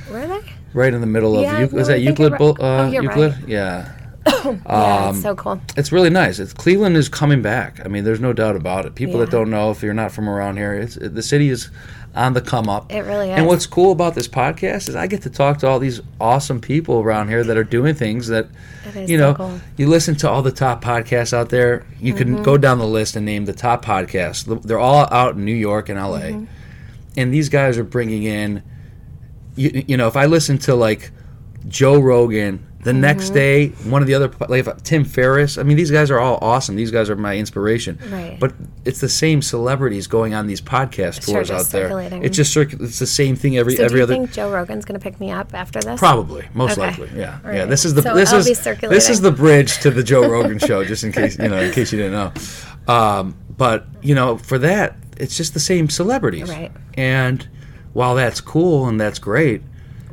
Were they? right in the middle of. Yeah, Euc- no, is that Euclid? right. Uh, Oh, Euclid? right. Yeah. (coughs) yeah, Um, it's so cool. It's really nice. It's Cleveland is coming back. I mean, there's no doubt about it. People that don't know, if you're not from around here, it's the city is on the come up. It really is. And what's cool about this podcast is I get to talk to all these awesome people around here that are doing things that, is you so know, cool. you listen to all the top podcasts out there. You can Mm-hmm. go down the list and name the top podcasts. They're all out in New York and LA, Mm-hmm. and these guys are bringing in. You, you know, if I listen to like Joe Rogan, The next day, one of the other like Tim Ferriss. I mean, these guys are all awesome. These guys are my inspiration. Right. But it's the same celebrities going on these podcast Sure, tours just out there. It's just circ- it's the same thing every So every do you other. think Joe Rogan's going to pick me up after this? Probably, most Okay. likely, yeah, All yeah. right. This is the So this I'll is this is the bridge to the Joe (laughs) Rogan show, just in case you know, in case you didn't know. Um, but you know, for that, it's just the same celebrities, Right. And while that's cool and that's great,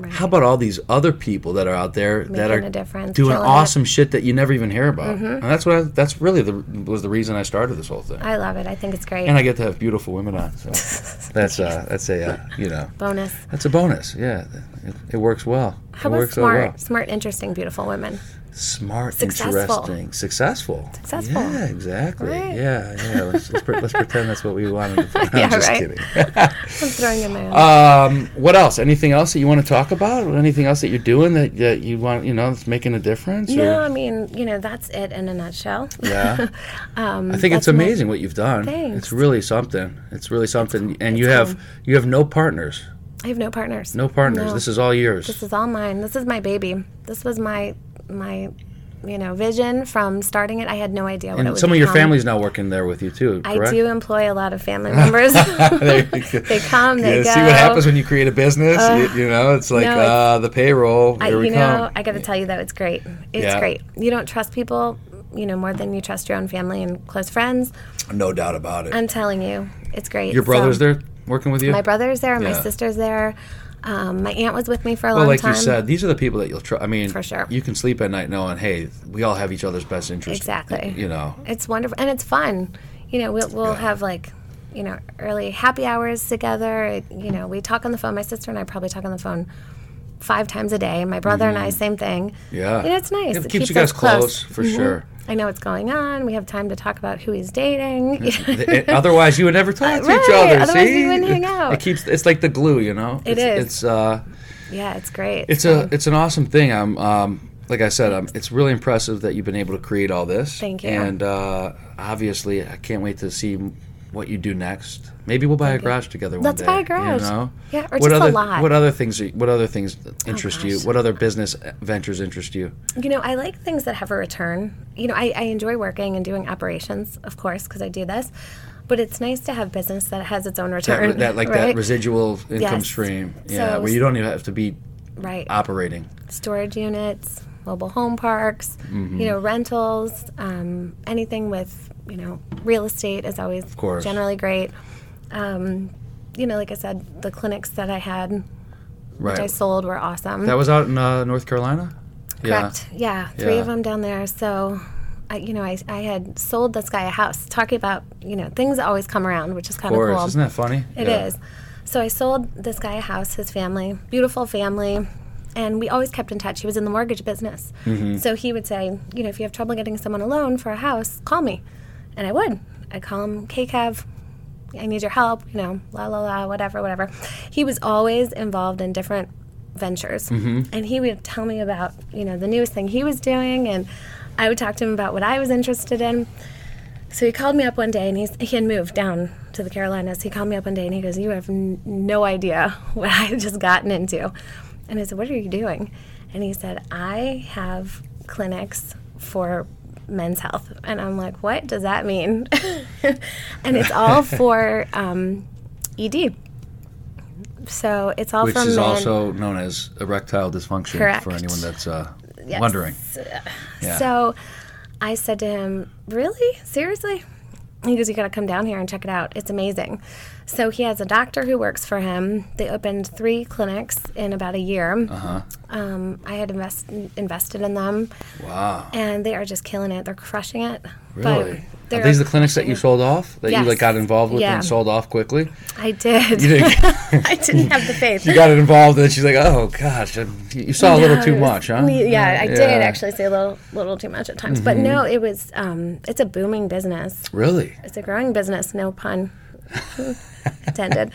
Right. how about all these other people that are out there that are doing killing it. Mm-hmm. awesome shit that you never even hear about? And that's what I, that's really the was the reason I started this whole thing. I love it. I think it's great. and I get to have beautiful women on, so (laughs) that's uh, that's a uh, you know Bonus. that's a bonus. Yeah, it, it works well. How it about works smart, well. smart, interesting, beautiful women? Smart, Successful. interesting, successful. Successful. Yeah, exactly. Right. Yeah, yeah. Let's let's, pre- let's pretend that's what we wanted. To (laughs) I'm Yeah, just right. kidding. (laughs) I'm throwing in my um, what else? Anything else that you want to talk about? Anything else that you're doing that, that you want? You know, that's making a difference? no, or- I mean, you know, that's it in a nutshell. Yeah. (laughs) um, I think it's that's my- amazing what you've done. Thanks. It's really something. It's really something. and you have fun. you have no partners. I have no partners. No partners. No. This is all yours. This is all mine. This is my baby. This was my my you know vision from starting it. I had no idea what it and would some of your family's now working there with you too. I do employ a lot of family (laughs) members. There (laughs) you go. they come, they Yeah, go. see what happens when you create a business. you, you know, it's like no, it's- uh, the payroll. I, Here we you know, come. I got to tell you though, it's great. It's Yeah. great. You don't trust people, you know, more than you trust your own family and close friends. no doubt about it. I'm telling you, it's great. Your brother's So, there working with you. My brother's there. Yeah. My sister's there. Um, my aunt was with me for a well, long like time. Like you said, these are the people that you'll trust. I mean, For sure. you can sleep at night knowing, hey, we all have each other's best interest. Exactly. You know, It's wonderful and it's fun. You know, we'll, we'll Yeah. have like, you know, early happy hours together. You know, we talk on the phone. My sister and I probably talk on the phone five times a day. My brother and I, same thing. Mm-hmm. yeah. You know, it's nice. It, It keeps, you guys close, close. for Mhm. sure. I know what's going on. We have time to talk about who he's dating. (laughs) (laughs) Otherwise, you would never talk to each Right, other. otherwise see, we wouldn't hang out. It keeps. It's like the glue, you know. It it's, is. It's uh, yeah, it's great. it's a, it's an awesome thing. I'm, um, like I said, um, it's really impressive that you've been able to create all this. Thank you. And uh, obviously, I can't wait to see what you do next. Maybe we'll buy a garage together one Let's day. buy a garage. You know? Yeah, or what just a other, lot. Oh, What other things? Are, what other things interest you? What other business ventures interest you? You know, I like things that have a return. You know, I, I enjoy working and doing operations, of course, because I do this. But it's nice to have business that has its own return. that like that residual income Yes. stream. Yeah, So- where you don't even have to be Right. operating. Storage units, mobile home parks, Mm-hmm. you know, rentals, um, anything with, you know, real estate is always course. generally great. Um, you know, like I said, the clinics that I had, which I sold, were awesome. That was out in uh, North Carolina. Correct. Yeah, three Yeah. of them down there. So, I, you know, I, I had sold this guy a house. Talking about, you know, things always come around, which is kind of course, cool. isn't that funny? It is. So I sold this guy a house, his family, beautiful family, and we always kept in touch. He was in the mortgage business. Mm-hmm. So he would say, you know, if you have trouble getting someone a loan for a house, call me. And I would. I'd call him, KCAV, I need your help, you know, la la la, whatever, whatever. He was always involved in different ventures. Mm-hmm. And he would tell me about, you know, the newest thing he was doing, and I would talk to him about what I was interested in. So he called me up one day, and he's, he had moved down to the Carolinas. He called me up one day, and he goes, "You have n- no idea (laughs) what I've just gotten into." And I said, "What are you doing?" And he said, "I have clinics for men's health." And I'm like, "What does that mean?" (laughs) and it's all (laughs) for um, ED. So it's all Which is men. also known as erectile dysfunction Correct. for anyone that's uh, Yes. wondering. Yeah. So I said to him, Really? Seriously? He goes, You got to come down here and check it out. It's amazing. So he has a doctor who works for him. They opened three clinics in about a year. Uh-huh. Um, I had invest, invested in them, Wow. and they are just killing it. They're crushing it. Really? they're these the clinics that you sold off? That you like got involved with Yeah. and sold off quickly? I did. You didn't. (laughs) I didn't have the faith. you got involved, and she's like, "Oh gosh, you saw a little too was- much, huh?" Yeah, I did Yeah. Mm-hmm. actually say a little, little too much at times. But no, it was. Um, it's a booming business. Really? It's a growing business, no pun (laughs) (laughs) intended.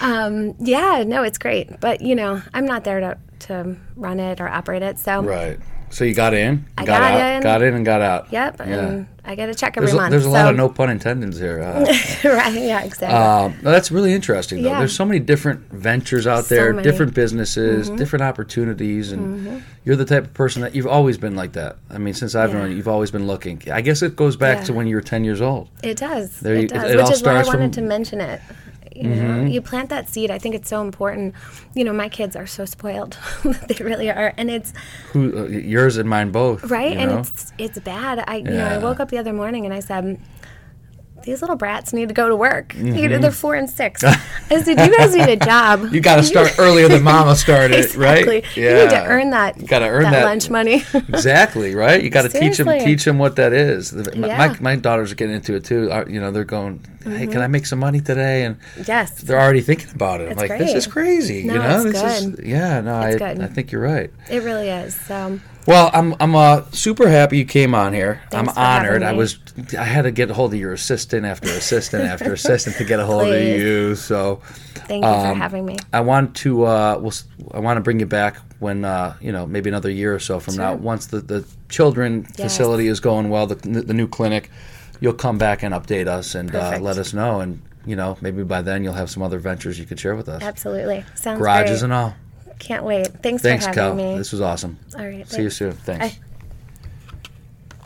Um, yeah, no, it's great. But, you know, I'm not there to, to run it or operate it. So Right. So you got in, I got, got out, in. got in, and got out. Yep, Yeah. and I get a check every There's, a, month. there's a lot of no pun intended here. Uh, (laughs) right, yeah, exactly. Um, no, that's really interesting, though. Yeah. There's so many different ventures out So there, many. Mm-hmm. different businesses, different opportunities, and you're the type of person that you've always been like that. I mean, since I've Yeah. known you, you've always been looking. I guess it goes back Yeah. to when you were 10 years old. It does. There you- it does. it Which all is why I wanted from- to mention it. You know, you plant that seed. I think it's so important. You know, my kids are so spoiled. (laughs) they really are, and it's Who, uh, yours and mine both. right, you and know? it's it's bad. I you know, I woke up the other morning and I said. These little brats need to go to work. Mm-hmm. know, they're four and six. I said, "You guys need a job. (laughs) You got to start earlier than Mama started, (laughs) exactly. right? You need to earn that. You got to earn that, that lunch money. (laughs) exactly, right? You got to teach them teach them what that is. My, Yeah. my, my daughters are getting into it too. You know, they're going, "Hey, can I make some money today?" And yes. they're already thinking about it. I'm It's like, this is crazy. No, you know, this is yeah. No, It's I good. I think you're right. It really is. So Well, I'm I'm uh, super happy you came on here. Thanks I'm honored. I was I had to get a hold of your assistant after assistant after (laughs) assistant to get a hold of you. So thank you Um, for having me. I want to uh, we'll, I want to bring you back when uh, you know maybe another year or so from now. Once the, the children Yes. facility is going well, the, the new clinic, you'll come back and update us and uh, let us know. And you know maybe by then you'll have some other ventures you could share with us. Absolutely. Sounds Garages great. and all. Can't wait. Thanks, Thanks, for Cal. having me. This was awesome. All right. See you soon. Thanks. Bye.